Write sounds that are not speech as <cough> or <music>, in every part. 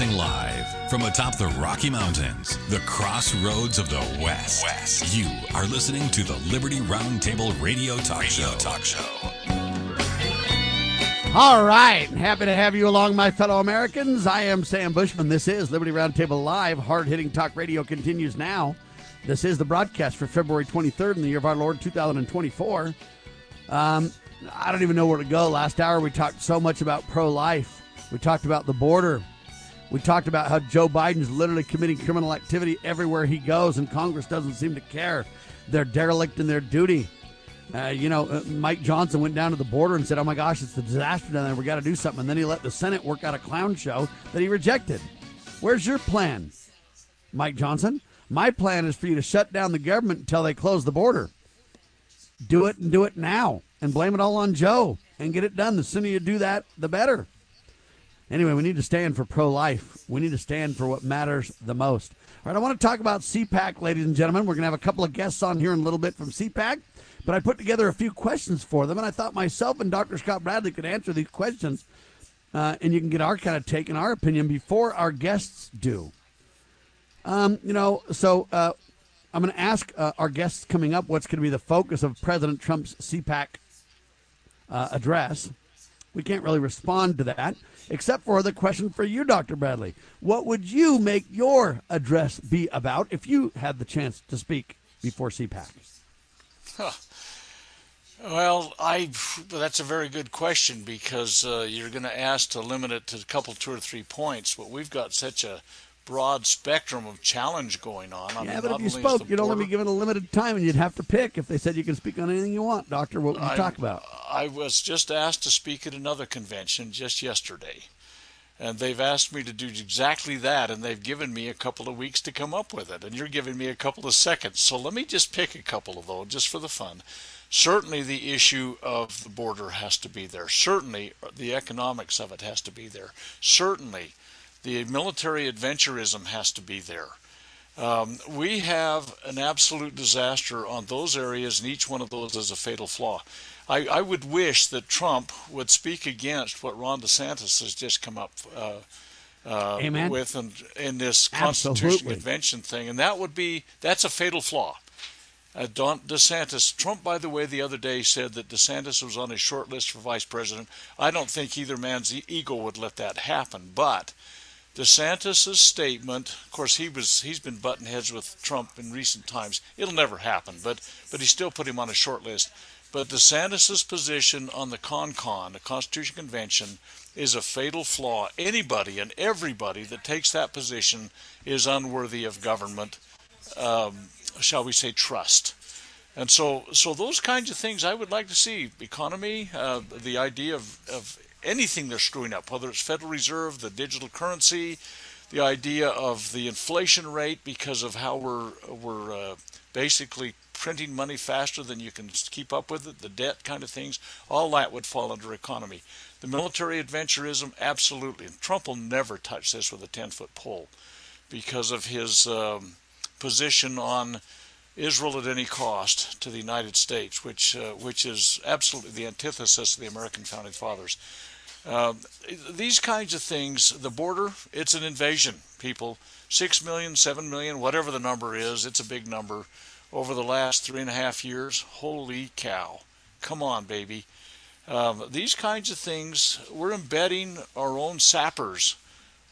Broadcasting live from atop the Rocky Mountains, the crossroads of the West. West. You are listening to the Liberty Roundtable Radio Talk radio Show. Talk Show. All right, happy to have you along, my fellow Americans. I am Sam Bushman. This is Liberty Roundtable Live. Hard hitting talk radio continues now. This is the broadcast for February 23rd in the year of our Lord 2024. Um, I don't even know where to go. Last hour we talked so much about pro life we talked about the border. We talked about how Joe Biden's literally committing criminal activity everywhere he goes, and Congress doesn't seem to care. They're derelict in their duty. Uh, you know, uh, Mike Johnson went down to the border and said, "Oh my gosh, it's a disaster down there. We got to do something." And then he let the Senate work out a clown show that he rejected. Where's your plan, Mike Johnson? My plan is for you to shut down the government until they close the border. Do it and do it now, and blame it all on Joe and get it done. The sooner you do that, the better. Anyway, we need to stand for pro life. We need to stand for what matters the most. All right, I want to talk about CPAC, ladies and gentlemen. We're going to have a couple of guests on here in a little bit from CPAC, but I put together a few questions for them, and I thought myself and Dr. Scott Bradley could answer these questions, uh, and you can get our kind of take and our opinion before our guests do. Um, you know, so uh, I'm going to ask uh, our guests coming up what's going to be the focus of President Trump's CPAC uh, address. We can't really respond to that except for the question for you, Dr. Bradley. What would you make your address be about if you had the chance to speak before CPAC? Huh. Well, I that's a very good question because uh, you're going to ask to limit it to a couple, two or three points, but we've got such a broad spectrum of challenge going on. I yeah, mean, but if you spoke, you'd only be given a limited time, and you'd have to pick. If they said you can speak on anything you want, Doctor, what would you I, talk about? I was just asked to speak at another convention just yesterday, and they've asked me to do exactly that, and they've given me a couple of weeks to come up with it, and you're giving me a couple of seconds. So let me just pick a couple of those, just for the fun. Certainly, the issue of the border has to be there. Certainly, the economics of it has to be there. Certainly, the military adventurism has to be there. Um, we have an absolute disaster on those areas, and each one of those is a fatal flaw. I, I would wish that Trump would speak against what Ron DeSantis has just come up uh, uh, with in, in this Constitution Convention thing, and that would be that's a fatal flaw. Uh, Don DeSantis, Trump, by the way, the other day said that DeSantis was on his short list for vice president. I don't think either man's ego would let that happen, but DeSantis's statement, of course, he was he's been button heads with Trump in recent times. It'll never happen, but but he still put him on a short list. But DeSantis's position on the CONCON, the Constitution Convention, is a fatal flaw. Anybody and everybody that takes that position is unworthy of government, um, shall we say, trust. And so, so those kinds of things I would like to see. Economy, uh, the idea of, of anything they're screwing up, whether it's Federal Reserve, the digital currency, the idea of the inflation rate because of how we're we're uh, basically printing money faster than you can keep up with it, the debt kind of things, all that would fall under economy. The military adventurism, absolutely. And Trump will never touch this with a 10 foot pole because of his um, position on Israel at any cost to the United States, which, uh, which is absolutely the antithesis of the American founding fathers. Uh, these kinds of things, the border, it's an invasion, people. Six million, seven million, whatever the number is, it's a big number. Over the last three and a half years, holy cow. Come on, baby. Um, these kinds of things, we're embedding our own sappers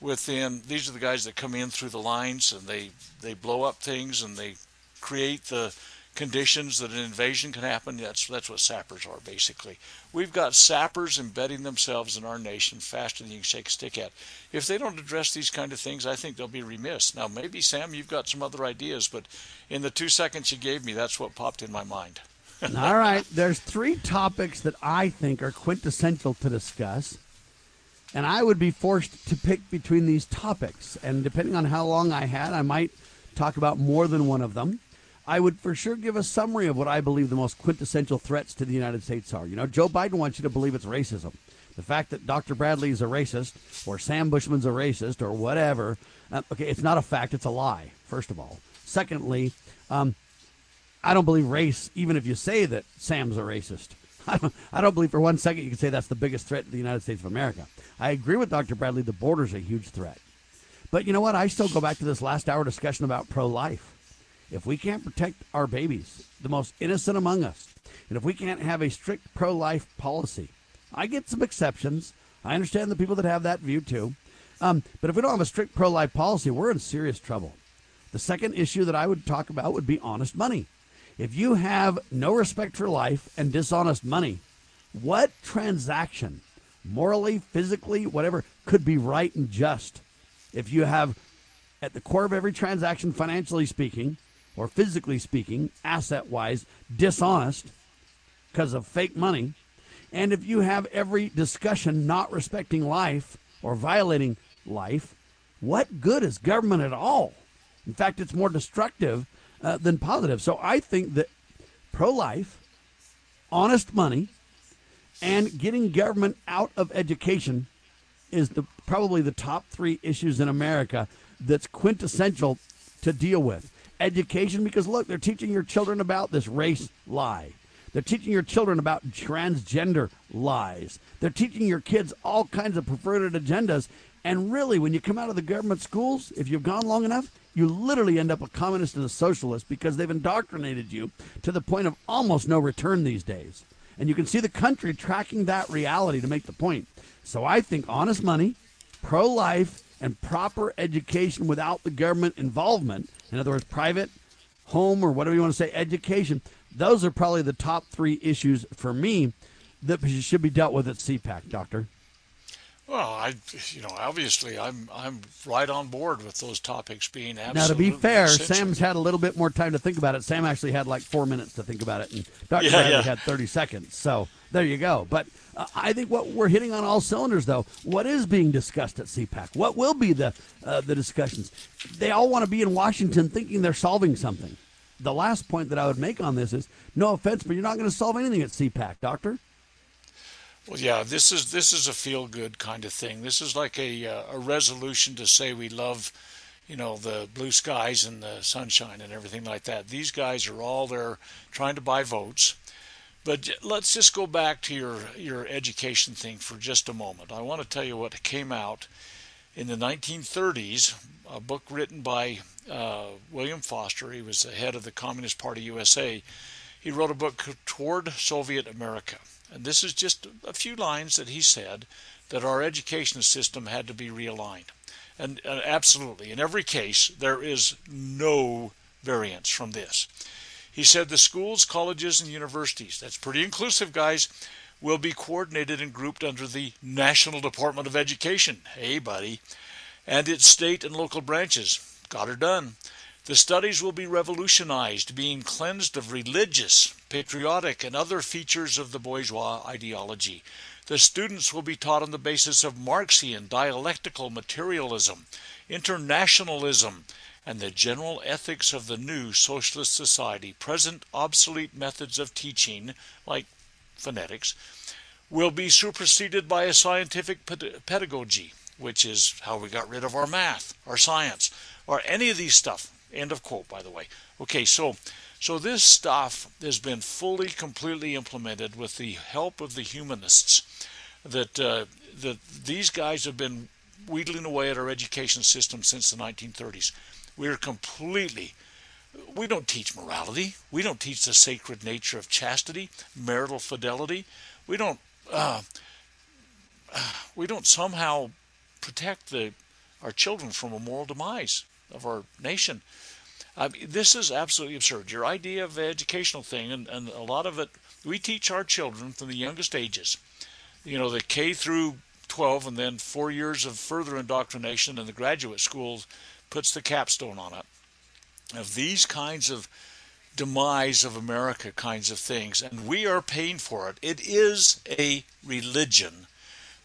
within. These are the guys that come in through the lines and they, they blow up things and they create the conditions that an invasion can happen. That's that's what sappers are basically. We've got sappers embedding themselves in our nation faster than you can shake a stick at. If they don't address these kind of things, I think they'll be remiss. Now, maybe Sam, you've got some other ideas, but in the two seconds you gave me, that's what popped in my mind. <laughs> All right, there's three topics that I think are quintessential to discuss. And I would be forced to pick between these topics. And depending on how long I had, I might talk about more than one of them. I would for sure give a summary of what I believe the most quintessential threats to the United States are. You know, Joe Biden wants you to believe it's racism. The fact that Dr. Bradley is a racist or Sam Bushman's a racist or whatever, uh, okay, it's not a fact, it's a lie, first of all. Secondly, um, I don't believe race, even if you say that Sam's a racist. <laughs> I don't, believe for one second you can say that's the biggest threat to the United States of America. I agree with Dr. Bradley, the border's a huge threat. But you know what? I still go back to this last hour discussion about pro life. If we can't protect our babies, the most innocent among us, and if we can't have a strict pro life policy, I get some exceptions. I understand the people that have that view too. Um, but if we don't have a strict pro life policy, we're in serious trouble. The second issue that I would talk about would be honest money. If you have no respect for life and dishonest money, what transaction, morally, physically, whatever, could be right and just? If you have at the core of every transaction, financially speaking, or physically speaking, asset wise, dishonest because of fake money, and if you have every discussion not respecting life or violating life, what good is government at all? In fact, it's more destructive uh, than positive. So I think that pro life, honest money, and getting government out of education is the probably the top three issues in America that's quintessential to deal with. Education, because look, they're teaching your children about this race lie. They're teaching your children about transgender lies. They're teaching your kids all kinds of perverted agendas. And really, when you come out of the government schools, if you've gone long enough, you literally end up a communist and a socialist because they've indoctrinated you to the point of almost no return these days. And you can see the country tracking that reality to make the point. So I think honest money, pro life, and proper education without the government involvement, in other words, private, home, or whatever you want to say, education, those are probably the top three issues for me that should be dealt with at CPAC, Doctor. Well, I, you know, obviously, I'm I'm right on board with those topics being absolutely. Now, to be fair, essential. Sam's had a little bit more time to think about it. Sam actually had like four minutes to think about it, and Dr. Yeah, Bradley yeah. had 30 seconds. So there you go. But uh, I think what we're hitting on all cylinders, though. What is being discussed at CPAC? What will be the uh, the discussions? They all want to be in Washington, thinking they're solving something. The last point that I would make on this is, no offense, but you're not going to solve anything at CPAC, Doctor. Well, yeah, this is this is a feel good kind of thing. This is like a uh, a resolution to say we love, you know, the blue skies and the sunshine and everything like that. These guys are all there trying to buy votes. But let's just go back to your your education thing for just a moment. I want to tell you what came out in the 1930s. A book written by uh, William Foster. He was the head of the Communist Party USA. He wrote a book toward Soviet America. And this is just a few lines that he said that our education system had to be realigned. And uh, absolutely, in every case, there is no variance from this. He said the schools, colleges, and universities, that's pretty inclusive, guys, will be coordinated and grouped under the National Department of Education. Hey, buddy. And its state and local branches. Got her done. The studies will be revolutionized, being cleansed of religious, patriotic, and other features of the bourgeois ideology. The students will be taught on the basis of Marxian dialectical materialism, internationalism, and the general ethics of the new socialist society. Present obsolete methods of teaching, like phonetics, will be superseded by a scientific ped- pedagogy, which is how we got rid of our math, our science, or any of these stuff. End of quote, by the way. Okay, so so this stuff has been fully, completely implemented with the help of the humanists. That uh, that these guys have been wheedling away at our education system since the 1930s. We are completely we don't teach morality. We don't teach the sacred nature of chastity, marital fidelity. We don't uh, we don't somehow protect the our children from a moral demise of our nation. I mean, this is absolutely absurd. Your idea of educational thing, and, and a lot of it, we teach our children from the youngest ages. You know, the K through 12, and then four years of further indoctrination, and the graduate school puts the capstone on it. Of these kinds of demise of America kinds of things, and we are paying for it. It is a religion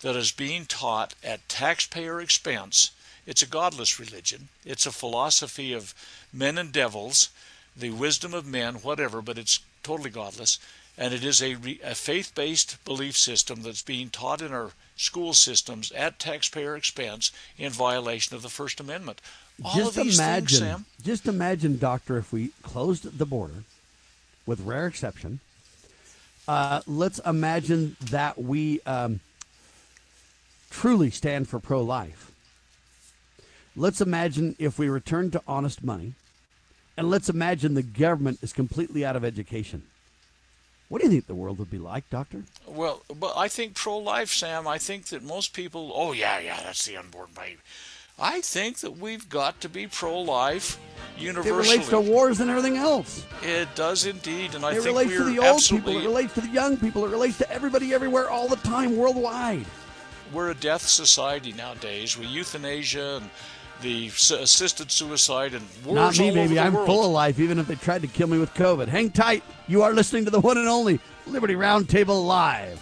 that is being taught at taxpayer expense. It's a godless religion. It's a philosophy of men and devils, the wisdom of men, whatever, but it's totally godless. And it is a, re, a faith based belief system that's being taught in our school systems at taxpayer expense in violation of the First Amendment. All just imagine, things, Sam. just imagine, Doctor, if we closed the border, with rare exception. Uh, let's imagine that we um, truly stand for pro-life. Let's imagine if we return to honest money, and let's imagine the government is completely out of education. What do you think the world would be like, Doctor? Well, but I think pro-life, Sam. I think that most people. Oh yeah, yeah, that's the unborn baby. I think that we've got to be pro-life universally. It relates to wars and everything else. It does indeed, and I it think relates we're to the old absolutely. people. It relates to the young people. It relates to everybody, everywhere, all the time, worldwide. We're a death society nowadays. We euthanasia and the assisted suicide and wars Not me, baby. I'm world. full of life, even if they tried to kill me with COVID. Hang tight. You are listening to the one and only Liberty Roundtable Live.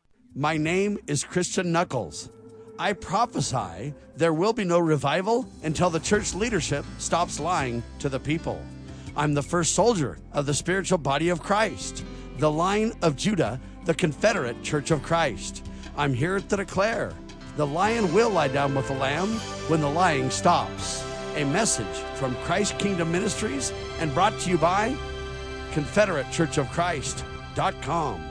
My name is Christian Knuckles. I prophesy there will be no revival until the church leadership stops lying to the people. I'm the first soldier of the spiritual body of Christ, the line of Judah, the Confederate Church of Christ. I'm here to declare the lion will lie down with the lamb when the lying stops. A message from Christ Kingdom Ministries and brought to you by ConfederateChurchOfChrist.com.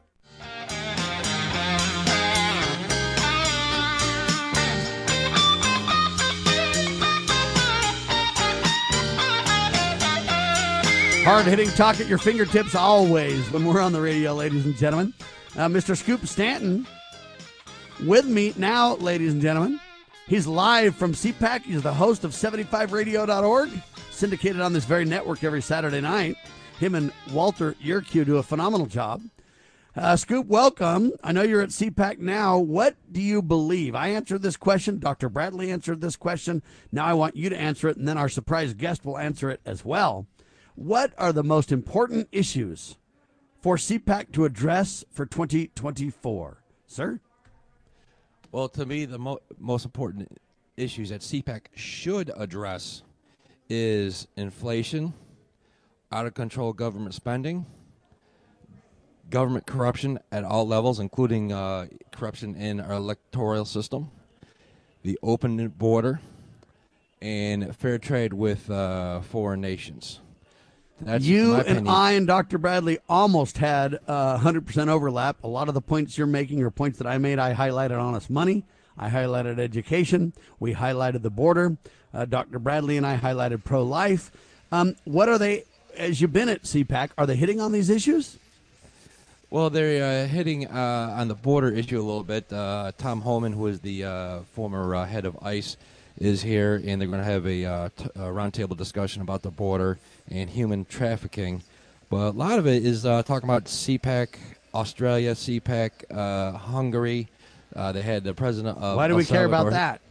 Hard hitting talk at your fingertips always when we're on the radio, ladies and gentlemen. Uh, Mr. Scoop Stanton with me now, ladies and gentlemen. He's live from CPAC. He's the host of 75radio.org, syndicated on this very network every Saturday night. Him and Walter Yerkew do a phenomenal job. Uh, Scoop, welcome. I know you're at CPAC now. What do you believe? I answered this question. Dr. Bradley answered this question. Now I want you to answer it, and then our surprise guest will answer it as well. What are the most important issues for CPAC to address for 2024? Sir? Well, to me, the mo- most important issues that CPAC should address is inflation, out of control government spending, government corruption at all levels, including uh, corruption in our electoral system, the open border, and fair trade with uh, foreign nations. That's you and. I and Dr. Bradley almost had uh, 100% overlap. A lot of the points you're making are points that I made. I highlighted honest money. I highlighted education. We highlighted the border. Uh, Dr. Bradley and I highlighted pro life. Um, what are they, as you've been at CPAC, are they hitting on these issues? Well, they're uh, hitting uh, on the border issue a little bit. Uh, Tom Homan, who is the uh, former uh, head of ICE, is here, and they're going to have a, uh, t- a roundtable discussion about the border and human trafficking. But a lot of it is uh, talking about CPAC, Australia, CPAC, uh, Hungary. Uh, they had the president of. Why do we care about that?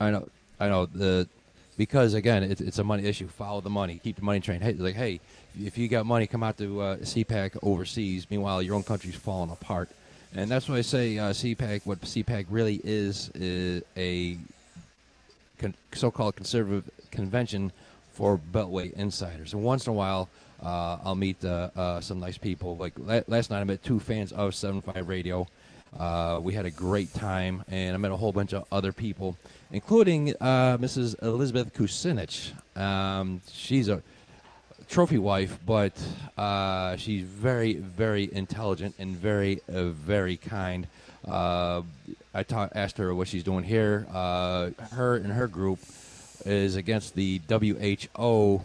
I know, I know the because again, it's, it's a money issue. Follow the money, keep the money train. Hey, like hey, if you got money, come out to uh, CPAC overseas. Meanwhile, your own country's falling apart, and that's why I say uh, CPAC. What CPAC really is is a con- so-called conservative convention for Beltway insiders. And once in a while, uh, I'll meet uh, uh, some nice people. Like la- last night, I met two fans of 75 Radio. Uh, we had a great time, and I met a whole bunch of other people, including uh, Mrs. Elizabeth Kucinich. Um, she's a trophy wife, but uh, she's very, very intelligent and very, very kind. I ta- asked her what she's doing here. Her and her group is against the WHO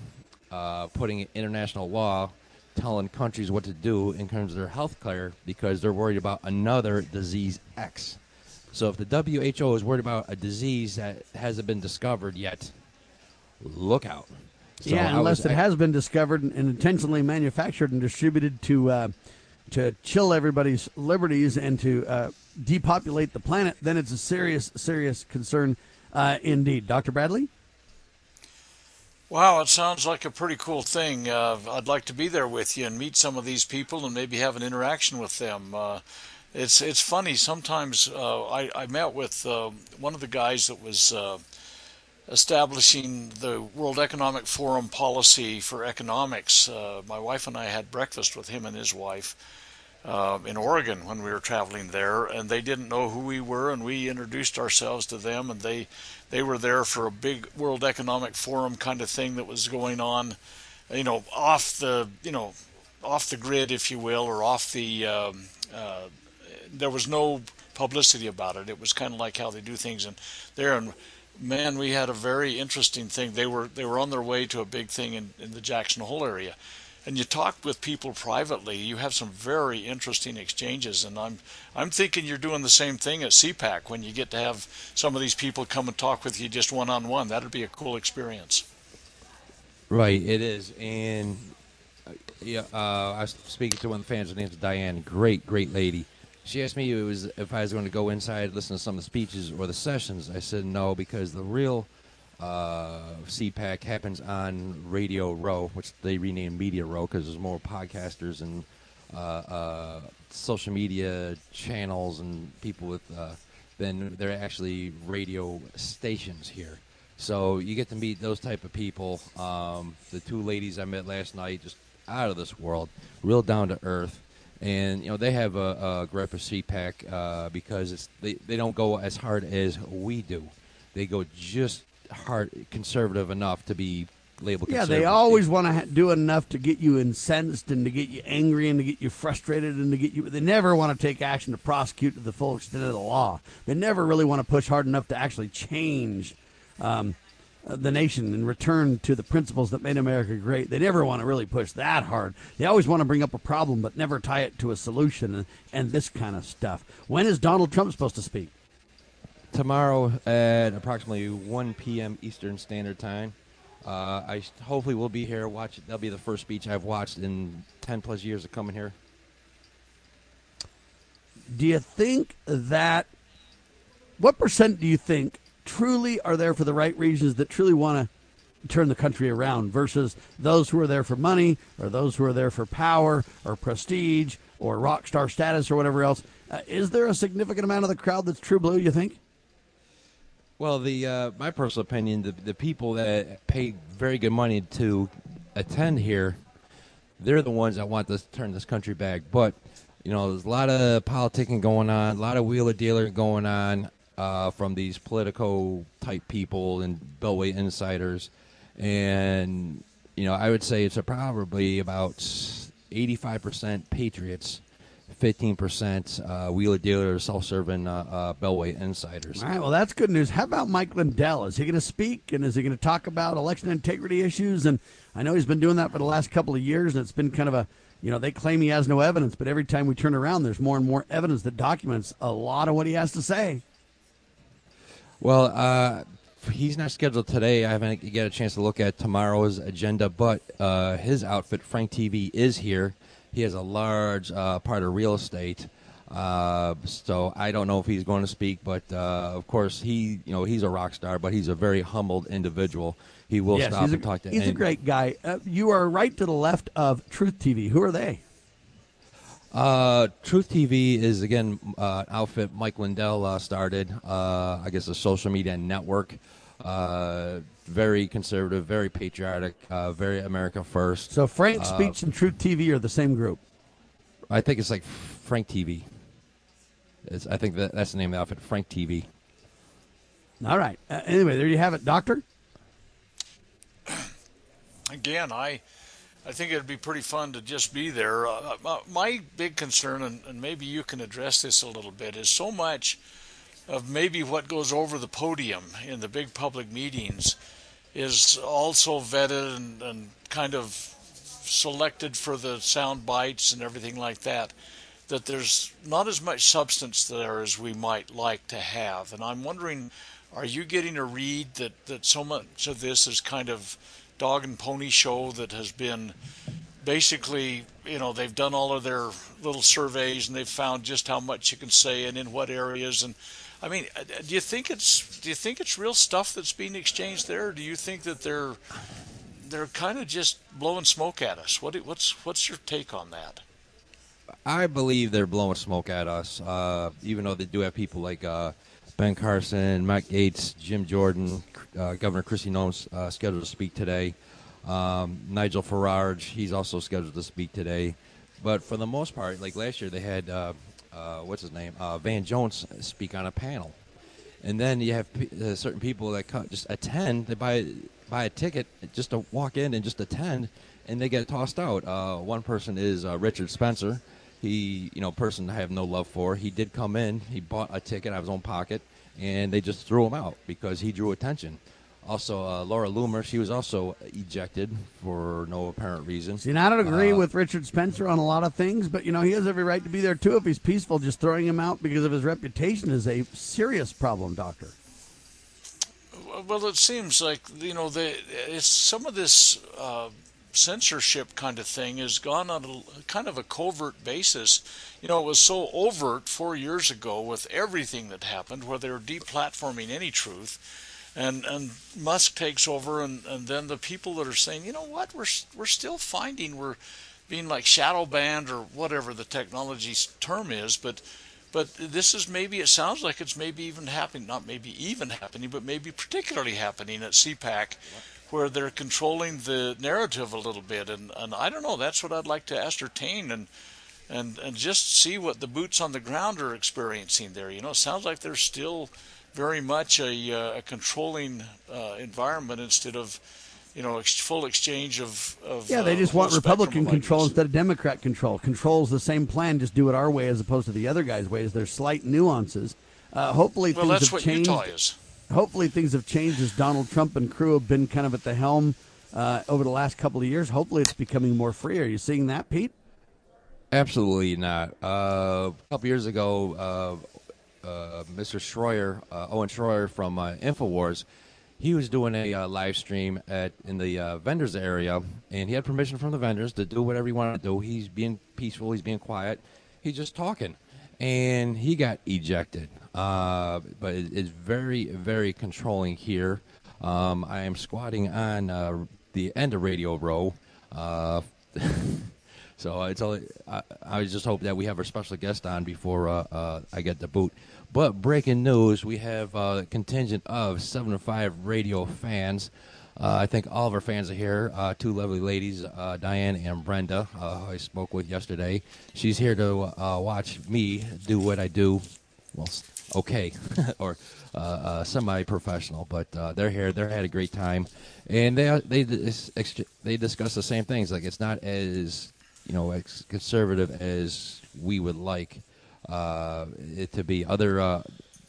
uh, putting international law telling countries what to do in terms of their health care because they're worried about another disease X. So if the WHO is worried about a disease that hasn't been discovered yet, look out. So yeah, unless was- it has been discovered and intentionally manufactured and distributed to uh, to chill everybody's liberties and to uh, depopulate the planet, then it's a serious, serious concern uh, indeed. Dr. Bradley? Wow, it sounds like a pretty cool thing. Uh, I'd like to be there with you and meet some of these people and maybe have an interaction with them. Uh, it's it's funny sometimes. Uh, I I met with uh, one of the guys that was uh, establishing the World Economic Forum policy for economics. Uh, my wife and I had breakfast with him and his wife uh, in Oregon when we were traveling there, and they didn't know who we were, and we introduced ourselves to them, and they they were there for a big World Economic Forum kind of thing that was going on, you know, off the you know off the grid, if you will, or off the. Um, uh, there was no publicity about it. It was kind of like how they do things in there, and man, we had a very interesting thing. They were they were on their way to a big thing in, in the Jackson Hole area, and you talk with people privately. You have some very interesting exchanges, and I'm I'm thinking you're doing the same thing at CPAC when you get to have some of these people come and talk with you just one on one. That'd be a cool experience. Right, it is, and uh, yeah, uh, I was speaking to one of the fans. Her name's Diane. Great, great lady. She asked me it was if I was going to go inside, listen to some of the speeches or the sessions. I said no because the real uh, CPAC happens on Radio Row, which they renamed Media Row because there's more podcasters and uh, uh, social media channels and people with. Uh, than they're actually radio stations here. So you get to meet those type of people. Um, the two ladies I met last night, just out of this world, real down to earth, and you know they have a, a grip of CPAC uh, because it's they, they don't go as hard as we do. They go just hard, conservative enough to be labeled. Conservative. Yeah, they always want to ha- do enough to get you incensed and to get you angry and to get you frustrated and to get you. They never want to take action to prosecute to the full extent of the law. They never really want to push hard enough to actually change um, uh, the nation and return to the principles that made America great. They never want to really push that hard. They always want to bring up a problem but never tie it to a solution and, and this kind of stuff. When is Donald Trump supposed to speak? Tomorrow at approximately 1 p.m. Eastern Standard Time. Uh, I hopefully will be here. Watch. That'll be the first speech I've watched in 10 plus years of coming here. do you think that what percent do you think truly are there for the right reasons that truly want to turn the country around versus those who are there for money or those who are there for power or prestige or rock star status or whatever else uh, is there a significant amount of the crowd that's true blue you think Well, the uh, my personal opinion, the the people that pay very good money to attend here, they're the ones that want to turn this country back. But you know, there's a lot of politicking going on, a lot of wheeler dealer going on uh, from these political type people and Beltway insiders, and you know, I would say it's probably about 85% patriots. 15% uh, wheeler dealers, self-serving uh, uh, Beltway insiders. all right well that's good news how about mike lindell is he going to speak and is he going to talk about election integrity issues and i know he's been doing that for the last couple of years and it's been kind of a you know they claim he has no evidence but every time we turn around there's more and more evidence that documents a lot of what he has to say Well, uh, he's not scheduled today. I haven't get a chance to look at tomorrow's agenda, but uh, his outfit, Frank TV, is here. He has a large uh, part of real estate. Uh, so I don't know if he's going to speak, but uh, of course he, you know, he's a rock star, but he's a very humbled individual. He will yes, stop a, and talk to. he's a great guy. Uh, you are right to the left of Truth TV. Who are they? Uh, Truth TV is again uh, an outfit Mike Lindell uh, started. Uh, I guess a social media network. Very conservative, very patriotic, uh, very America first. So Frank Uh, Speech and Truth TV are the same group. I think it's like Frank TV. It's, I think that, that's the name of the outfit, Frank TV. All right. Uh, anyway, there you have it, Doctor. Again, I I think it'd be pretty fun to just be there. Uh, uh, my big concern, and, and maybe you can address this a little bit, is so much of maybe what goes over the podium in the big public meetings is also vetted and, and kind of selected for the sound bites and everything like that that there's not as much substance there as we might like to have and i'm wondering are you getting a read that, that so much of this is kind of dog and pony show that has been basically, you know, they've done all of their little surveys and they've found just how much you can say and in what areas. And I mean, uh, do you think it's do you think it's real stuff that's being exchanged there? Or do you think that they're they're kind of just blowing smoke at us? What what's what's your take on that? I believe they're blowing smoke at us, uh, even though they do have people like uh, Ben Carson, Matt Gaetz, Jim Jordan, uh, Governor Kristi Noem uh, scheduled to speak today. Um, Nigel Farage, he's also scheduled to speak today. But for the most part, like last year, they had uh, uh what's his name, uh, Van Jones speak on a panel, and then you have p- uh, certain people that just attend. They buy buy a ticket just to walk in and just attend, and they get tossed out. one person is Richard Spencer. He, you know, person I have no love for. He did come in. He bought a ticket out of his own pocket and they just threw him out because he drew attention. Also, uh, Laura Loomer, she was also ejected for no apparent reason. See, I don't agree uh, with Richard Spencer on a lot of things, but you know he has every right to be there too if he's peaceful. Just throwing him out because of his reputation is a serious problem, Doctor. Well, it seems like you know the it's some of this uh, censorship kind of thing has gone on a kind of a covert basis. You know, it was so overt four years ago with everything that happened, where they were deplatforming any truth, and and Musk takes over, and and then the people that are saying, you know what, we're we're still finding we're being like shadow banned or whatever the technology term is, but but this is maybe it sounds like it's maybe even happening not maybe even happening but maybe particularly happening at CPAC where they're controlling the narrative a little bit, and and I don't know. That's what I'd like to ascertain and and and just see what the boots on the ground are experiencing there. You know, it sounds like they're still very much a, uh, a controlling uh, environment instead of you know ex- full exchange of, of yeah. They uh, just want Republican control instead of Democrat control. Control's the same plan, just do it our way as opposed to the other guy's ways. There's slight nuances. Uh, hopefully, well, things that's have what changed. Utah is hopefully things have changed as Donald Trump and crew have been kind of at the helm uh, over the last couple of years. Hopefully, it's becoming more free. Are you seeing that, Pete? Absolutely not. Uh, a couple years ago, uh, uh Mr. Schroyer, uh, Owen Schroyer from uh, Infowars, he was doing a live stream at in the vendors area, and he had permission from the vendors to do whatever he wanted to do. He's being peaceful. He's being quiet. He's just talking, and he got ejected. Uh, but it, it's very, very controlling here. Um, I am squatting on uh, the end of Radio Row. Uh, <laughs> so it's all, I, I, just hope that we have our special guest on before uh, uh, I get the boot. But breaking news, we have a contingent of 7 5 radio fans. Uh, I think all of our fans are here. Uh, two lovely ladies, uh, Diane and Brenda, who I spoke with yesterday. She's here to watch me do what I do. Well, okay <laughs> or uh, uh, semi-professional, but uh, they're here. They had a great time, and they they they discuss the same things. Like it's not as you know as conservative as we would like uh, it to be. Other uh,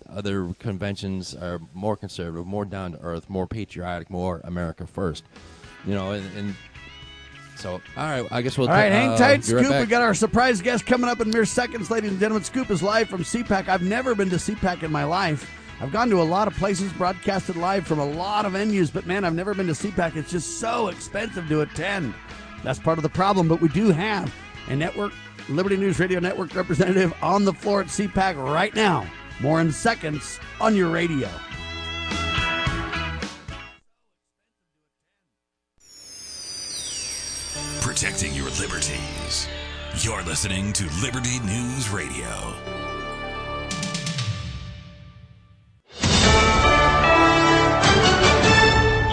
other conventions are more conservative, more down to earth, more patriotic, more America first. You know, and, and so, all right, I guess we'll. All right, hang uh, tight, Scoop. Right we got our surprise guest coming up in mere seconds, ladies and gentlemen. Scoop is live from CPAC. I've never been to CPAC in my life. I've gone to a lot of places, broadcasted live from a lot of venues, but man, I've never been to CPAC. It's just so expensive to attend. That's part of the problem, but we do have a network, Liberty News Radio Network representative on the floor at CPAC right now. More in seconds on your radio. protecting your liberties. You're listening to Liberty News Radio.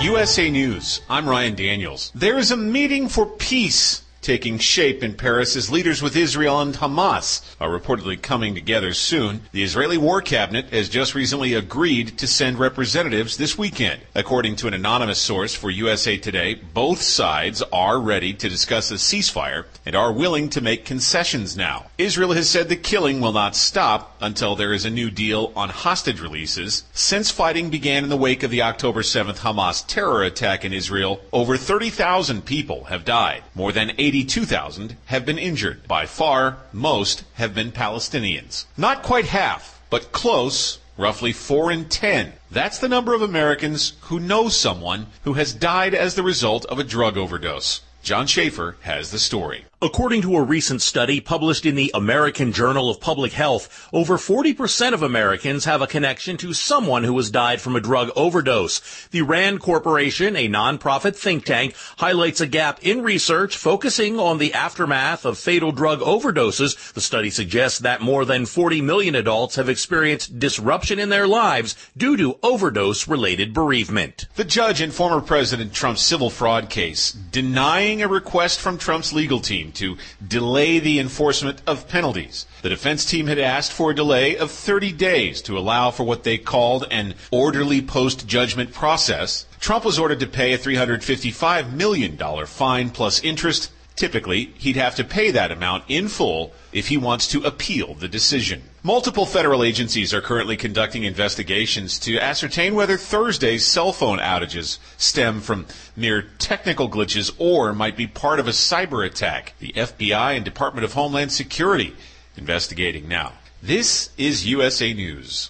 USA News. I'm Ryan Daniels. There is a meeting for peace taking shape in Paris as leaders with Israel and Hamas are reportedly coming together soon. The Israeli War Cabinet has just recently agreed to send representatives this weekend. According to an anonymous source for USA Today, both sides are ready to discuss a ceasefire and are willing to make concessions now. Israel has said the killing will not stop until there is a new deal on hostage releases. Since fighting began in the wake of the October 7th Hamas terror attack in Israel, over 30,000 people have died. More than 82,000 have been injured. By far, most have been Palestinians. Not quite half, but close, roughly 4 in 10. That's the number of Americans who know someone who has died as the result of a drug overdose. John Schaefer has the story. According to a recent study published in the American Journal of Public Health, over 40% of Americans have a connection to someone who has died from a drug overdose. The RAND Corporation, a nonprofit think tank, highlights a gap in research focusing on the aftermath of fatal drug overdoses. The study suggests that more than 40 million adults have experienced disruption in their lives due to overdose related bereavement. The judge in former President Trump's civil fraud case denying a request from Trump's legal team to delay the enforcement of penalties. The defense team had asked for a delay of 30 days to allow for what they called an orderly post judgment process. Trump was ordered to pay a $355 million fine plus interest. Typically, he'd have to pay that amount in full if he wants to appeal the decision. Multiple federal agencies are currently conducting investigations to ascertain whether Thursday's cell phone outages stem from mere technical glitches or might be part of a cyber attack. The FBI and Department of Homeland Security investigating now. This is USA News.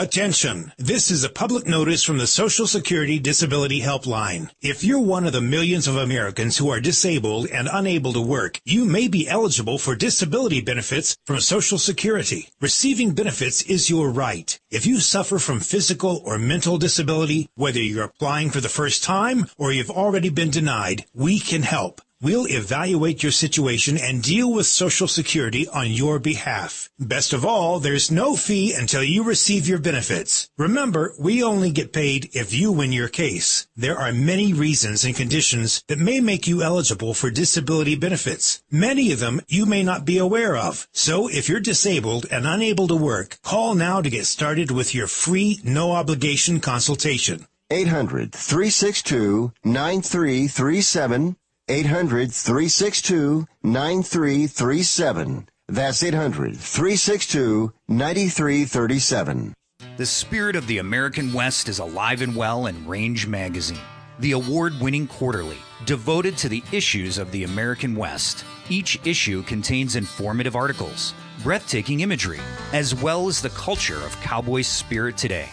Attention! This is a public notice from the Social Security Disability Helpline. If you're one of the millions of Americans who are disabled and unable to work, you may be eligible for disability benefits from Social Security. Receiving benefits is your right. If you suffer from physical or mental disability, whether you're applying for the first time or you've already been denied, we can help. We'll evaluate your situation and deal with Social Security on your behalf. Best of all, there's no fee until you receive your benefits. Remember, we only get paid if you win your case. There are many reasons and conditions that may make you eligible for disability benefits. Many of them you may not be aware of. So if you're disabled and unable to work, call now to get started with your free, no obligation consultation. 800 362 9337 800 362 9337. That's 800 362 9337. The spirit of the American West is alive and well in Range Magazine, the award winning quarterly devoted to the issues of the American West. Each issue contains informative articles, breathtaking imagery, as well as the culture of cowboy spirit today,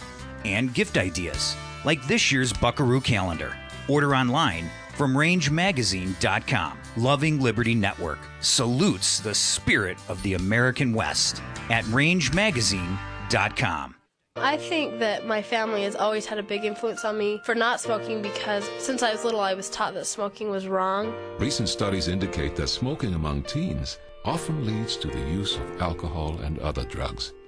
and gift ideas, like this year's Buckaroo calendar. Order online from rangemagazine.com. Loving Liberty Network salutes the spirit of the American West at rangemagazine.com. I think that my family has always had a big influence on me for not smoking because since I was little, I was taught that smoking was wrong. Recent studies indicate that smoking among teens often leads to the use of alcohol and other drugs.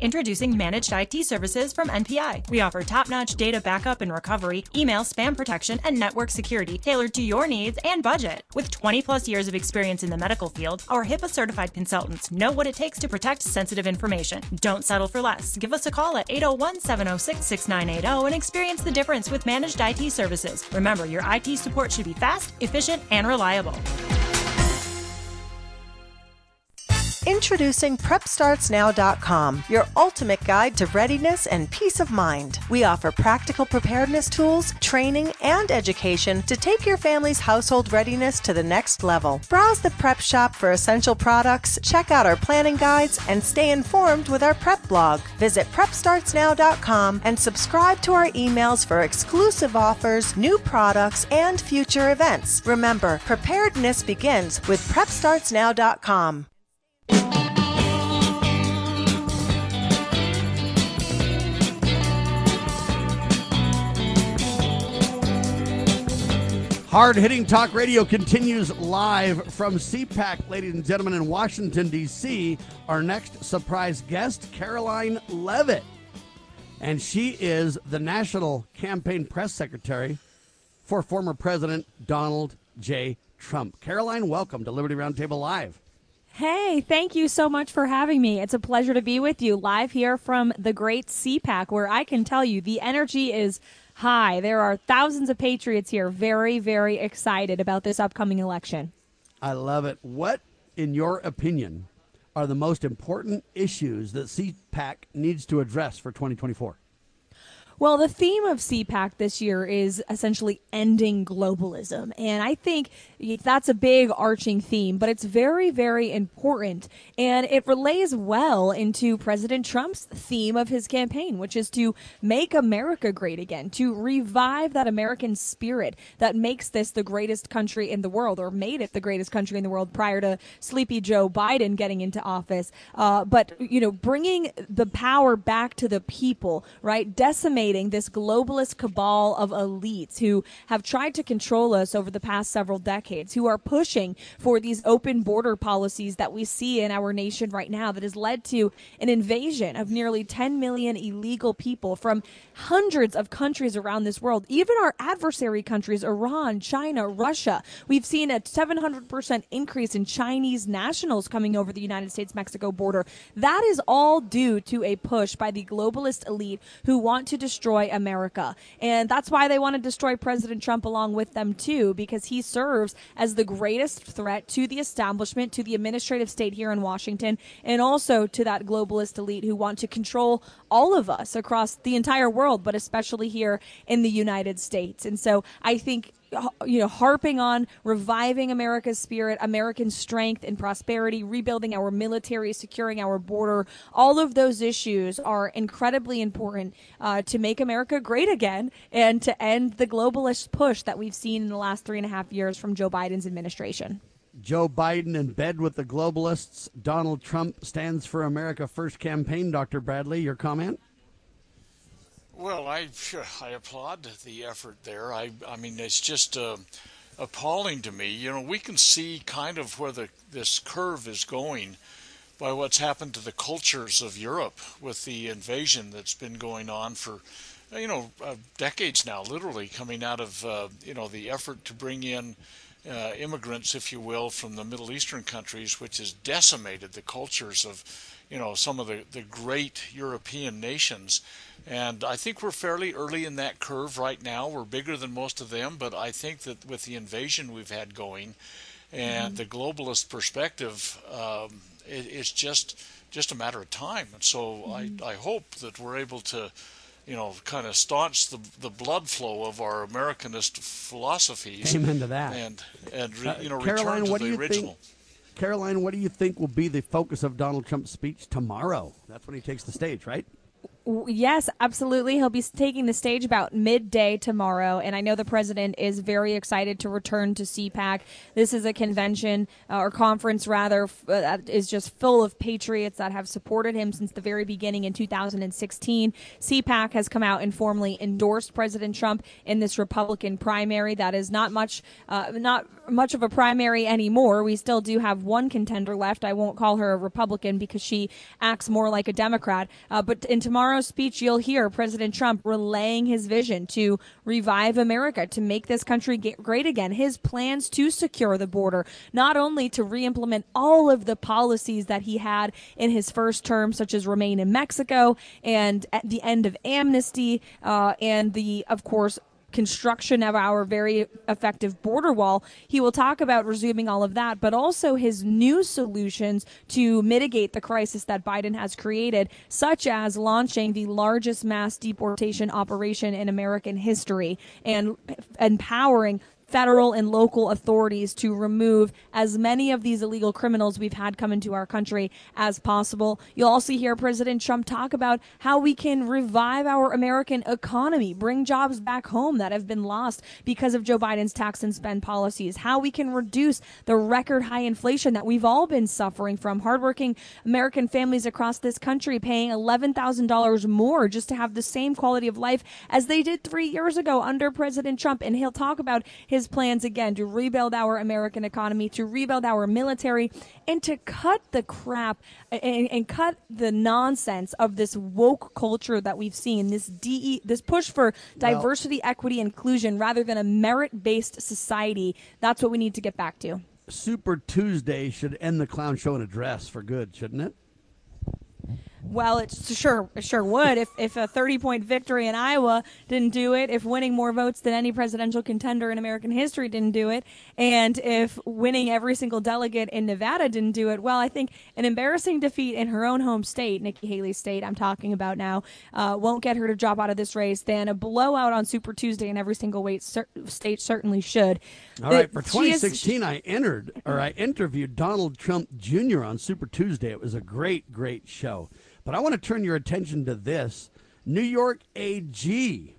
Introducing Managed IT Services from NPI. We offer top notch data backup and recovery, email spam protection, and network security tailored to your needs and budget. With 20 plus years of experience in the medical field, our HIPAA certified consultants know what it takes to protect sensitive information. Don't settle for less. Give us a call at 801 706 6980 and experience the difference with Managed IT Services. Remember, your IT support should be fast, efficient, and reliable. Introducing PrepStartsNow.com, your ultimate guide to readiness and peace of mind. We offer practical preparedness tools, training, and education to take your family's household readiness to the next level. Browse the prep shop for essential products, check out our planning guides, and stay informed with our prep blog. Visit PrepStartsNow.com and subscribe to our emails for exclusive offers, new products, and future events. Remember, preparedness begins with PrepStartsNow.com. Hard hitting talk radio continues live from CPAC, ladies and gentlemen, in Washington, D.C. Our next surprise guest, Karoline Leavitt. And she is the National Campaign Press Secretary for former President Donald J. Trump. Karoline, welcome to Liberty Roundtable Live. Hey, thank you so much for having me. It's a pleasure to be with you live here from the great CPAC, where I can tell you the energy is high. There are thousands of patriots here very, very excited about this upcoming election. I love it. What, in your opinion, are the most important issues that CPAC needs to address for 2024? Well, the theme of CPAC this year is essentially ending globalism. And I think that's a big arching theme, but it's very, very important. And it relays well into President Trump's theme of his campaign, which is to make America great again, to revive that American spirit that makes this the greatest country in the world, or made it the greatest country in the world prior to sleepy Joe Biden getting into office. Uh, but, you know, bringing the power back to the people, right? Decimating this globalist cabal of elites who have tried to control us over the past several decades, who are pushing for these open border policies that we see in our nation right now that has led to an invasion of nearly 10 million illegal people from hundreds of countries around this world, even our adversary countries, Iran, China, Russia. We've seen a 700% increase in Chinese nationals coming over the United States Mexico border. That is all due to a push by the globalist elite who want to destroy destroy America. And that's why they want to destroy President Trump along with them, too, because he serves as the greatest threat to the establishment, to the administrative state here in Washington, and also to that globalist elite who want to control all of us across the entire world, but especially here in the United States. And so I think you know, harping on reviving America's spirit, American strength and prosperity, rebuilding our military, securing our border. All of those issues are incredibly important uh, to make America great again and to end the globalist push that we've seen in the last three and a half years from Joe Biden's administration. Joe Biden in bed with the globalists. Donald Trump stands for America First campaign. Dr. Bradley, your comment? Well, I I applaud the effort there. I I mean it's just uh, appalling to me. You know, we can see kind of where the this curve is going by what's happened to the cultures of Europe with the invasion that's been going on for you know uh, decades now, literally coming out of uh, you know the effort to bring in. Uh, immigrants, if you will, from the Middle Eastern countries, which has decimated the cultures of, you know, some of the, the great European nations. And I think we're fairly early in that curve right now. We're bigger than most of them, but I think that with the invasion we've had going and mm-hmm. the globalist perspective, um, it, it's just just a matter of time. And so mm-hmm. I, I hope that we're able to, you know, kind of staunch the the blood flow of our Americanist philosophies. Amen to that. And and re, uh, you know, Karoline, return to the original. Think, Karoline, what do you think will be the focus of Donald Trump's speech tomorrow? That's when he takes the stage, right? Yes, absolutely. He'll be taking the stage about midday tomorrow, and I know the president is very excited to return to CPAC. This is a convention uh, or conference, rather, f- uh, that is just full of patriots that have supported him since the very beginning in 2016. CPAC has come out and formally endorsed President Trump in this Republican primary. That is not much, uh, not much of a primary anymore. We still do have one contender left. I won't call her a Republican because she acts more like a Democrat. Uh, but in tomorrow's speech, you'll hear President Trump relaying his vision to revive America, to make this country great again. His plans to secure the border, not only to re-implement all of the policies that he had in his first term, such as remain in Mexico and the end of amnesty, uh, and the, of course, construction of our very effective border wall. He will talk about resuming all of that, but also his new solutions to mitigate the crisis that Biden has created, such as launching the largest mass deportation operation in American history and empowering federal and local authorities to remove as many of these illegal criminals we've had come into our country as possible. You'll also hear President Trump talk about how we can revive our American economy, bring jobs back home that have been lost because of Joe Biden's tax and spend policies, how we can reduce the record high inflation that we've all been suffering from. Hardworking American families across this country paying $11,000 more just to have the same quality of life as they did three years ago under President Trump. And he'll talk about his his plans again to rebuild our American economy, to rebuild our military, and to cut the crap and, and cut the nonsense of this woke culture that we've seen, this DE, this push for diversity, equity, inclusion, rather than a merit-based society. That's what we need to get back to. Super Tuesday should end the clown show in a dress for good, shouldn't it? Well, it sure it sure would if if a 30 point victory in Iowa didn't do it, if winning more votes than any presidential contender in American history didn't do it, and if winning every single delegate in Nevada didn't do it. Well, I think an embarrassing defeat in her own home state, Nikki Haley's state, I'm talking about now, uh, won't get her to drop out of this race. Then a blowout on Super Tuesday in every single weight cer- state certainly should. All right, for 2016, I entered or I interviewed Donald Trump Jr. on Super Tuesday. It was a great, great show. But I want to turn your attention to this. New York AG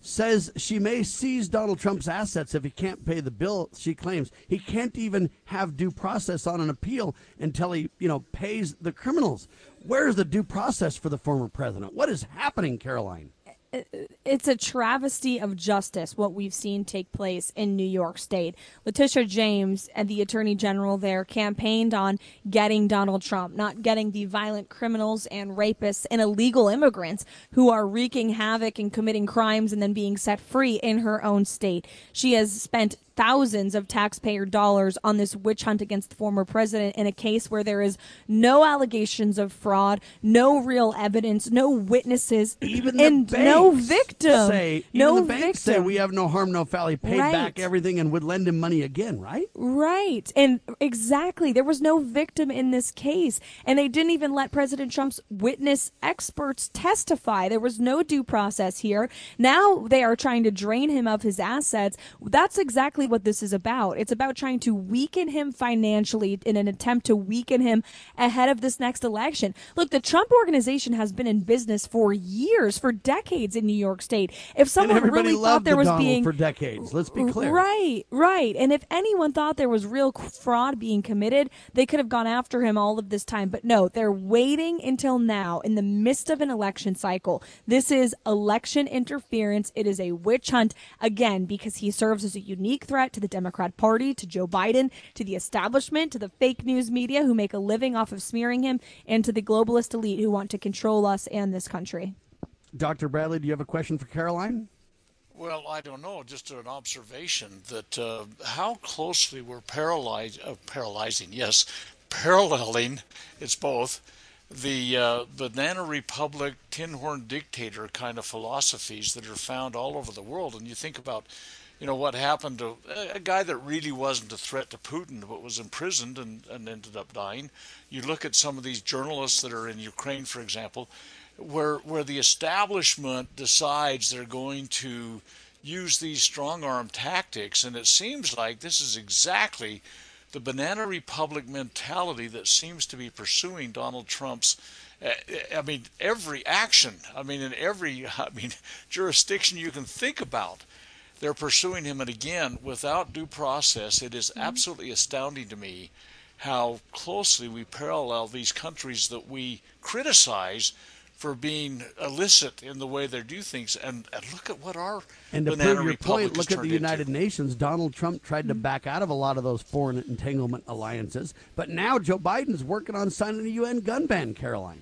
says she may seize Donald Trump's assets if he can't pay the bill. She claims he can't even have due process on an appeal until he, you know, pays the criminals. Where's the due process for the former president? What is happening, Karoline? It's a travesty of justice what we've seen take place in New York State. Letitia James and the Attorney General there campaigned on getting Donald Trump, not getting the violent criminals and rapists and illegal immigrants who are wreaking havoc and committing crimes and then being set free in her own state. She has spent thousands of taxpayer dollars on this witch hunt against the former president in a case where there is no allegations of fraud, no real evidence, no witnesses, <clears throat> even and no victim. Say, no the banks victim. say we have no harm, no foul. He paid Right. back everything and would lend him money again, right? Right. And exactly. There was no victim in this case. And they didn't even let President Trump's witness experts testify. There was no due process here. Now they are trying to drain him of his assets. That's exactly what this is about. It's about trying to weaken him financially in an attempt to weaken him ahead of this next election. Look, the Trump organization has been in business for years, for decades in New York State. If someone really loved thought there the was Donald being for decades. Let's be clear. Right, right. And if anyone thought there was real fraud being committed, they could have gone after him all of this time. But no, they're waiting until now in the midst of an election cycle. This is election interference. It is a witch hunt, again, because he serves as a unique threat to the Democrat Party, to Joe Biden, to the establishment, to the fake news media who make a living off of smearing him, and to the globalist elite who want to control us and this country. Dr. Bradley, do you have a question for Karoline? Well, I don't know. Just an observation that uh, how closely we're paralyzed, uh, paralyzing. Yes, paralleling. It's both the uh, banana republic, tin horn dictator kind of philosophies that are found all over the world. And you think about, you know, what happened to a- guy that really wasn't a threat to Putin, but was imprisoned and, and ended up dying. You look at some of these journalists that are in Ukraine, for example, where where the establishment decides they're going to use these strong arm tactics, and it seems like this is exactly the banana republic mentality that seems to be pursuing Donald Trump's. uh, I mean, every action. I mean, in every <laughs> I mean jurisdiction you can think about, they're pursuing him. And again, without due process, it is mm-hmm. absolutely astounding to me how closely we parallel these countries that we criticize for being illicit in the way they do things. And, and look at what our And to prove your republic point, look at the turned into. United Nations. Donald Trump tried to mm-hmm. back out of a lot of those foreign entanglement alliances, but now Joe Biden's working on signing a UN gun ban, Karoline.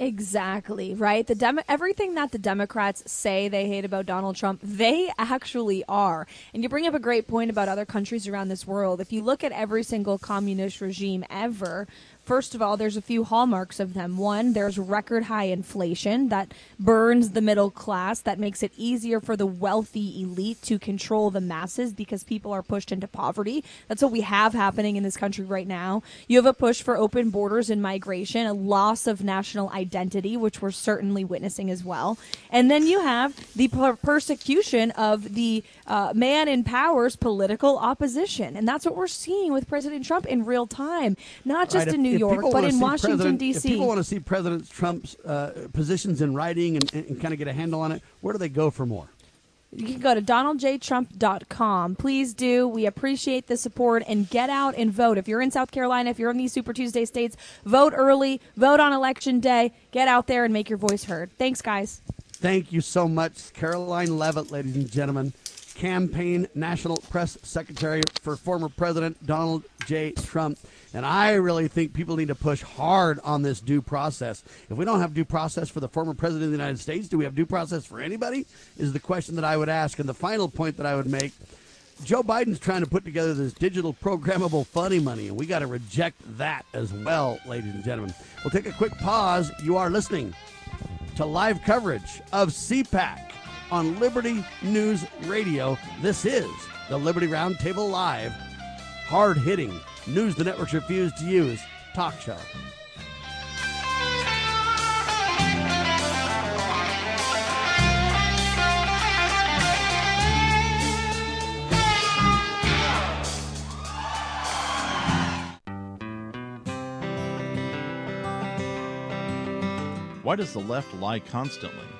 Exactly, right? The Dem- everything that the Democrats say they hate about Donald Trump, they actually are. And you bring up a great point about other countries around this world. If you look at every single communist regime ever, First of all, there's a few hallmarks of them. One, there's record high inflation that burns the middle class, that makes it easier for the wealthy elite to control the masses because people are pushed into poverty. That's what we have happening in this country right now. You have a push for open borders and migration, a loss of national identity, which we're certainly witnessing as well. And then you have the per- persecution of the uh, man in power's political opposition. And that's what we're seeing with President Trump in real time, not just Right, in New York, but in Washington, D.C. If people want to see President Trump's uh, positions in writing and, and, kind of get a handle on it, where do they go for more? You can go to donaldjtrump.com. Please do. We appreciate the support and get out and vote. If you're in South Carolina, if you're in these Super Tuesday states, vote early, vote on election day, get out there and make your voice heard. Thanks, guys. Thank you so much, Karoline Leavitt, ladies and gentlemen. Campaign national press secretary for former President Donald J. Trump. And I really think people need to push hard on this due process. If we don't have due process for the former president of the United States, do we have due process for anybody? Is the question that I would ask. And the final point that I would make Joe Biden's trying to put together this digital programmable funny money, and we got to reject that as well, ladies and gentlemen. We'll take a quick pause. You are listening to live coverage of CPAC on Liberty News Radio. This is the Liberty Roundtable Live, hard hitting news the networks refuse to use talk show. Why does the left lie constantly?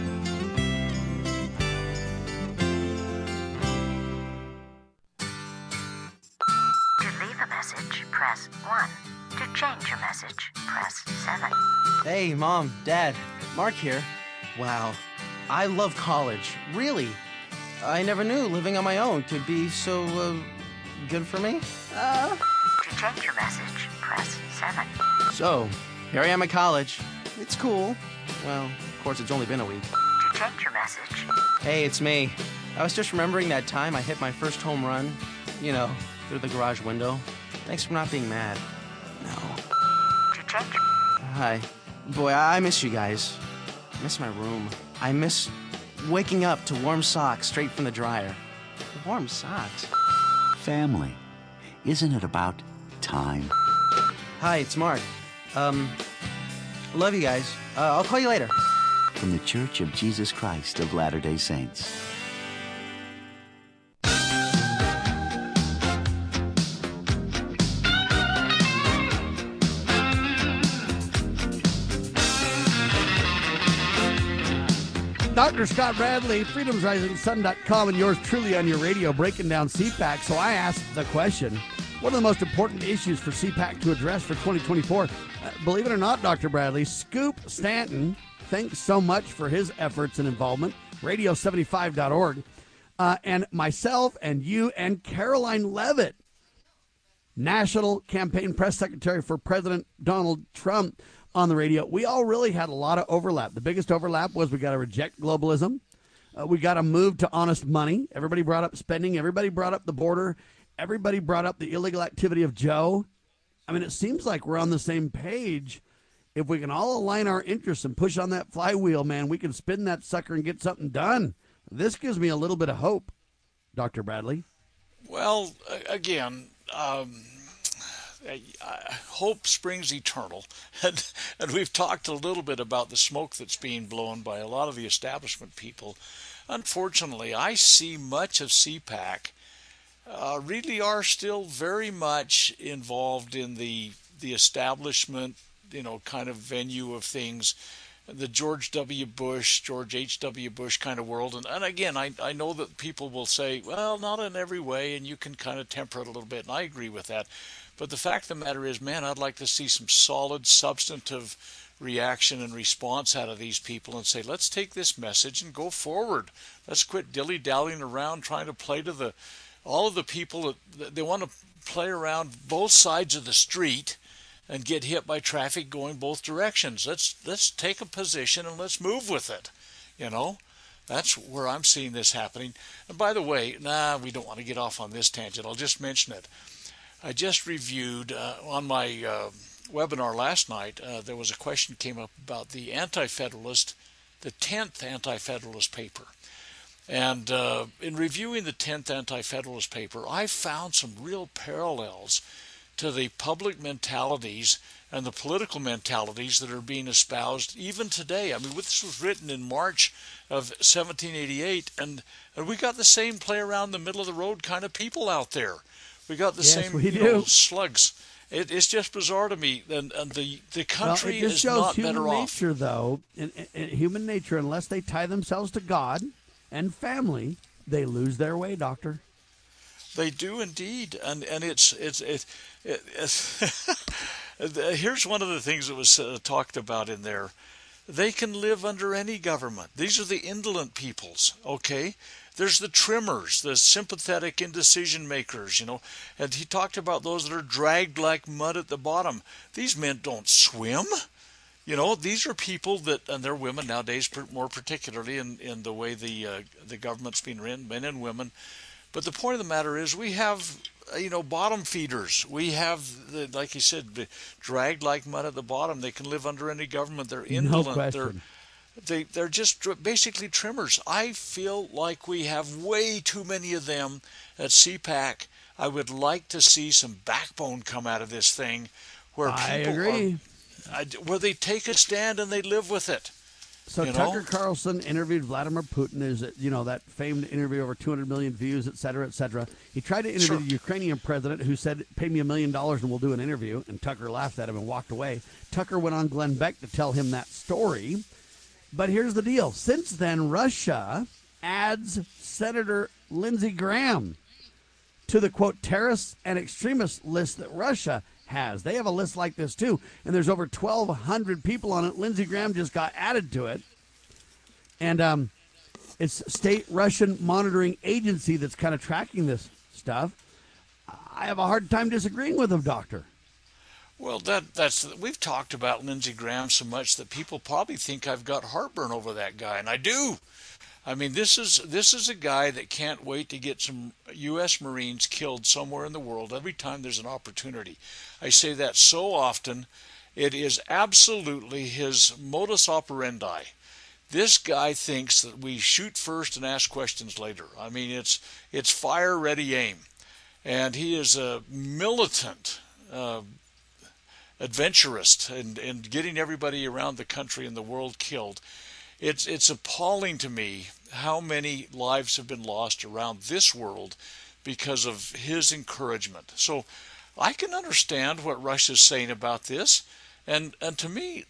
Mom, Dad, Mark here. Wow, I love college. Really. I never knew living on my own could be so uh, good for me. Uh. To change your message, press 7. So, here I am at college. It's cool. Well, of course, it's only been a week. To change your message, Hey, it's me. I was just remembering that time I hit my first home run, you know, through the garage window. Thanks for not being mad. No. to change Hi. Boy, I miss you guys. I miss my room. I miss waking up to warm socks straight from the dryer. Warm socks. Family. Isn't it about time? Hi, it's Mark. Um, love you guys. Uh, I'll call you later. From the Church of Jesus Christ of Latter day Saints. Dr. Scott Bradley, freedomsrisingsun.com, and yours truly on your radio, breaking down CPAC. So I asked the question one of the most important issues for CPAC to address for 2024? Uh, believe it or not, Dr. Bradley, Scoop Stanton, thanks so much for his efforts and involvement. Radio75.org. Uh, and myself and you and Karoline Leavitt, National Campaign Press Secretary for President Donald Trump on the radio. We all really had a lot of overlap. The biggest overlap was we got to reject globalism. Uh, we got to move to honest money. Everybody brought up spending. Everybody brought up the border. Everybody brought up the illegal activity of Joe. I mean, it seems like we're on the same page. If we can all align our interests and push on that flywheel, man, we can spin that sucker and get something done. This gives me a little bit of hope, Dr. Bradley. Well, again, um, I- hope springs eternal, <laughs> and and we've talked a little bit about the smoke that's being blown by a lot of the establishment people. Unfortunately, I see much of CPAC uh, really are still very much involved in the the establishment, you know, kind of venue of things, the George W. Bush, George H. W. Bush kind of world. And, and again, I, I know that people will say, well, not in every way, and you can kind of temper it a little bit, and I agree with that. But the fact of the matter is, man, I'd like to see some solid, substantive reaction and response out of these people and say, let's take this message and go forward. Let's quit dilly dallying around trying to play to the all of the people that they want to play around both sides of the street and get hit by traffic going both directions. Let's let's take a position and let's move with it. You know, that's where I'm seeing this happening. And by the way, nah, we don't want to get off on this tangent. I'll just mention it. I just reviewed uh, on my uh, webinar last night. Uh, there was a question came up about the Anti-Federalist the 10th Anti Federalist paper. And uh, in reviewing the 10th Anti Federalist paper, I found some real parallels to the public mentalities and the political mentalities that are being espoused even today. I mean, this was written in March of 1788, and, and we got the same play around the middle of the road kind of people out there. We got the Yes, same we do. know, slugs. It, it's just bizarre to me, and, and the the country well, it just is shows not human better off. nature, though. In, in, in human nature, unless they tie themselves to God and family, they lose their way, Doctor. They do indeed, and and it's it's it, it, it's <laughs> here's one of the things that was uh, talked about in there. They can live under any government. These are the indolent peoples, okay? There's the trimmers, the sympathetic indecision makers, you know. And he talked about those that are dragged like mud at the bottom. These men don't swim. You know, these are people that, and they're women nowadays, more particularly in, in the way the uh, the government's being run, men and women. But the point of the matter is, we have, uh, you know, bottom feeders. We have, the, like you said, dragged like mud at the bottom. They can live under any government. They're No indolent. question. They're they they're just basically trimmers. I feel like we have way too many of them at CPAC. I would like to see some backbone come out of this thing, where I people agree. Are, where they take a stand and they live with it. So You Tucker know? Carlson interviewed Vladimir Putin. There's you know that famed interview over 200 million views, et cetera, et cetera. He tried to interview Sure. the Ukrainian president, who said, "Pay me a million dollars and we'll do an interview." And Tucker laughed at him and walked away. Tucker went on Glenn Beck to tell him that story. But here's the deal: since then, Russia adds Senator Lindsey Graham to the quote terrorists and extremists list that Russia has. They have a list like this too, and there's over 1,200 people on it. Lindsey Graham just got added to it, and um, it's state Russian monitoring agency that's kind of tracking this stuff. I have a hard time disagreeing with him, Doctor. Well, that that's we've talked about Lindsey Graham so much that people probably think I've got heartburn over that guy, and I do. I mean, this is this is a guy that can't wait to get some U.S. Marines killed somewhere in the world every time there's an opportunity. I say that so often. It is absolutely his modus operandi. This guy thinks that we shoot first and ask questions later. I mean, it's it's fire, ready, aim, and he is a militant. Uh, adventurist and, and getting everybody around the country and the world killed. It's it's appalling to me how many lives have been lost around this world because of his encouragement. So I can understand what Rush is saying about this, and and to me,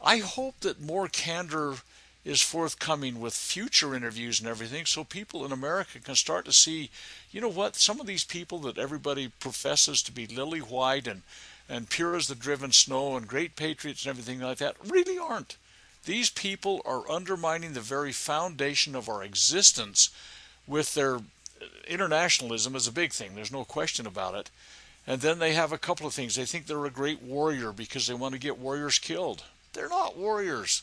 I hope that more candor is forthcoming with future interviews and everything so people in America can start to see, you know what, some of these people that everybody professes to be lily white and and pure as the driven snow and great patriots and everything like that really aren't. These people are undermining the very foundation of our existence with their internationalism is a big thing. There's no question about it. And then they have a couple of things. They think they're a great warrior because they want to get warriors killed. They're not warriors.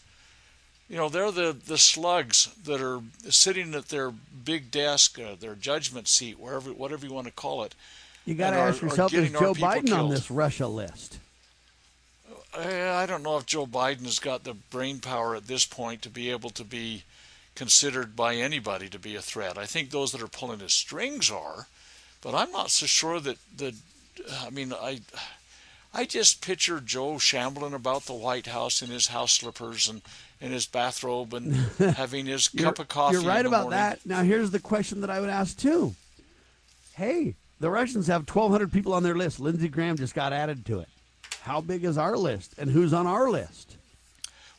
You know, they're the, the slugs that are sitting at their big desk, uh, their judgment seat, wherever, whatever you want to call it. You got to ask yourself: Is Joe Biden on this Russia list? I I don't know if Joe Biden has got the brain power at this point to be able to be considered by anybody to be a threat. I think those that are pulling his strings are, but I'm not so sure that the. I mean, I I just picture Joe shambling about the White House in his house slippers and in his bathrobe and <laughs> having his cup of coffee. You're right about morning. that. Now, here's the question that I would ask too. Hey, the Russians have 1,200 people on their list. Lindsey Graham just got added to it. How big is our list, and who's on our list?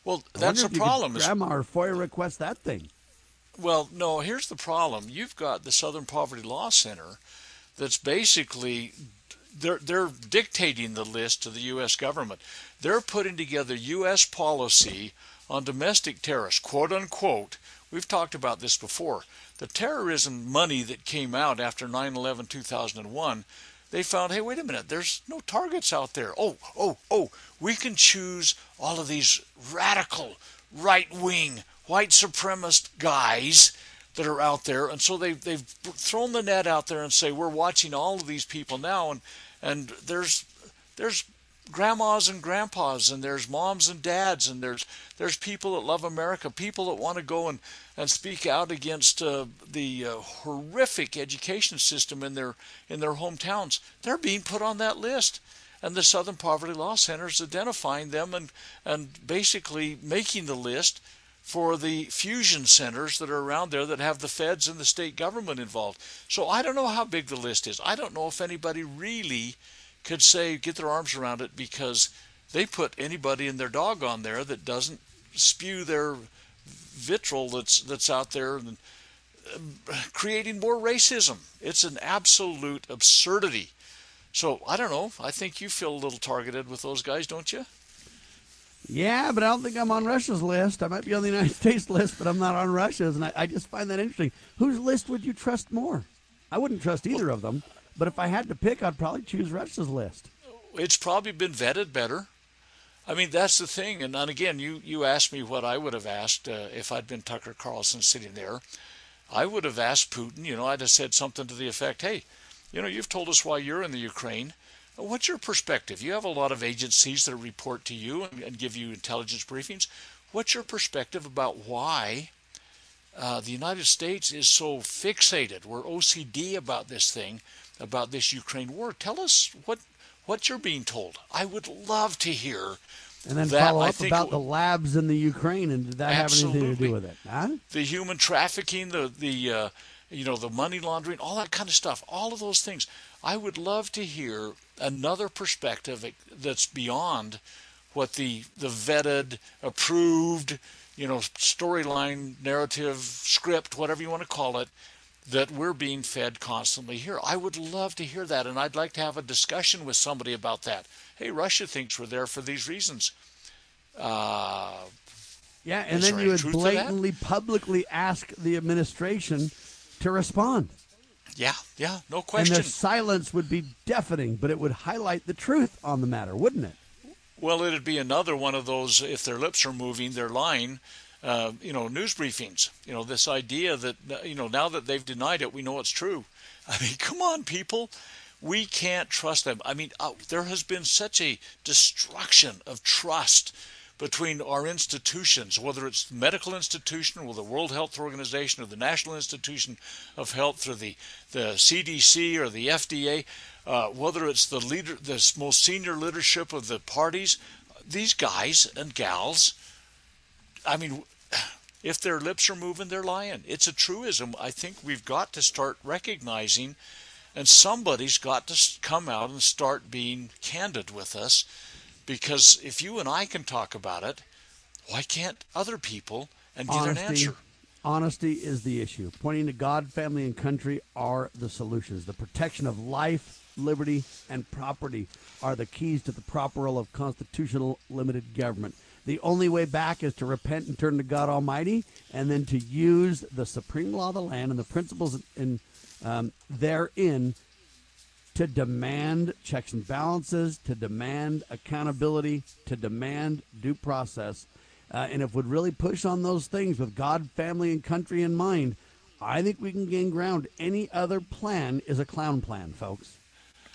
Well, that's the if you could problem. Grandma or FOIA request that thing. Well, no, here's the problem. You've got the Southern Poverty Law Center that's basically they're they're dictating the list to the US government. They're putting together US policy on domestic terrorists, quote unquote. We've talked about this before. The terrorism money that came out after 9/11 2001, they found, hey, wait a minute, there's no targets out there. Oh, oh, oh, we can choose all of these radical right-wing white supremacist guys that are out there, and so they've they've thrown the net out there and say we're watching all of these people now, and and there's there's grandmas and grandpas and there's moms and dads and there's there's people that love America, people that want to go and and speak out against uh, the uh, horrific education system in their in their hometowns. They're being put on that list. And the Southern Poverty Law Center is identifying them and, and basically making the list for the fusion centers that are around there that have the feds and the state government involved. So I don't know how big the list is. I don't know if anybody really could say get their arms around it because they put anybody and their dog on there that doesn't spew their vitriol that's that's out there and uh, creating more racism. It's an absolute absurdity. So I don't know. I think you feel a little targeted with those guys, don't you? Yeah, but I don't think I'm on Russia's list. I might be on the United <laughs> States list, but I'm not on Russia's, and I, I just find that interesting. Whose list would you trust more? I wouldn't trust either of them. But if I had to pick, I'd probably choose Russia's list. It's probably been vetted better. I mean, that's the thing. And, and again, you, you asked me what I would have asked uh, if I'd been Tucker Carlson sitting there. I would have asked Putin, you know, I'd have said something to the effect, hey, you know, you've told us why you're in the Ukraine. What's your perspective? You have a lot of agencies that report to you and, and give you intelligence briefings. What's your perspective about why uh, the United States is so fixated? We're OCD about this thing about this Ukraine war. Tell us what what you're being told. I would love to hear. And then that. follow up about the labs in the Ukraine, and did that absolutely. have anything to do with it? Huh? The human trafficking, the the uh, you know the money laundering, all that kind of stuff, all of those things. I would love to hear another perspective that's beyond what the the vetted, approved, you know, storyline, narrative, script, whatever you want to call it, that we're being fed constantly here. I would love to hear that, and I'd like to have a discussion with somebody about that. Hey, Russia thinks we're there for these reasons. Uh, yeah, and then you would blatantly, publicly ask the administration to respond. Yeah, yeah, no question. And their silence would be deafening, but it would highlight the truth on the matter, wouldn't it? Well, it'd be another one of those. If their lips are moving, they're lying uh, you know, news briefings. You know, this idea that you know now that they've denied it, we know it's true. <laughs> I mean, come on, people. We can't trust them. I mean, uh, there has been such a destruction of trust between our institutions, whether it's the medical institution or the World Health Organization or the National Institution of Health or the, the CDC or the FDA, uh, whether it's the leader, the most senior leadership of the parties, these guys and gals I mean, if their lips are moving, they're lying. It's a truism. I think we've got to start recognizing, and somebody's got to come out and start being candid with us. Because if you and I can talk about it, why can't other people and get honesty, an answer? Honesty is the issue. Pointing to God, family, and country are the solutions. The protection of life, liberty, and property are the keys to the proper role of constitutional limited government. The only way back is to repent and turn to God Almighty, and then to use the supreme law of the land and the principles in um, therein to demand checks and balances, to demand accountability, to demand due process. Uh, and if we'd really push on those things with God, family, and country in mind, I think we can gain ground. Any other plan is a clown plan, folks.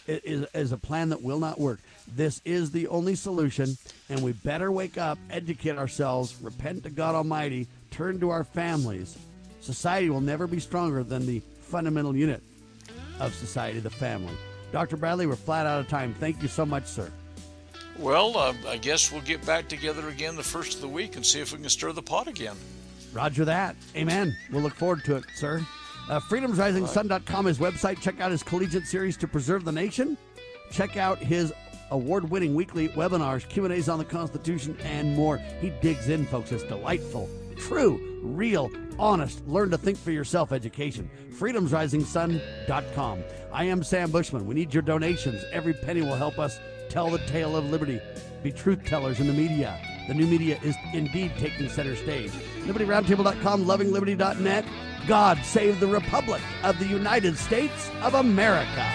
Is, is a plan that will not work. This is the only solution, and we better wake up, educate ourselves, repent to God Almighty, turn to our families. Society will never be stronger than the fundamental unit of society, the family. Dr. Bradley, we're flat out of time. Thank you so much, sir. Well, uh, I guess we'll get back together again the first of the week and see if we can stir the pot again. Roger that. Amen. We'll look forward to it, sir. Uh, freedomsrisingsun.com is website. Check out his collegiate series to preserve the nation. Check out his award-winning weekly webinars, Q&As on the Constitution, and more. He digs in, folks. It's delightful, true, real, honest, learn to think for yourself education. freedomsrisingsun.com. I am Sam Bushman. We need your donations. Every penny will help us tell the tale of liberty, be truth tellers in the media. The new media is indeed taking center stage. LibertyRoundtable.com, lovingliberty.net. God save the Republic of the United States of America.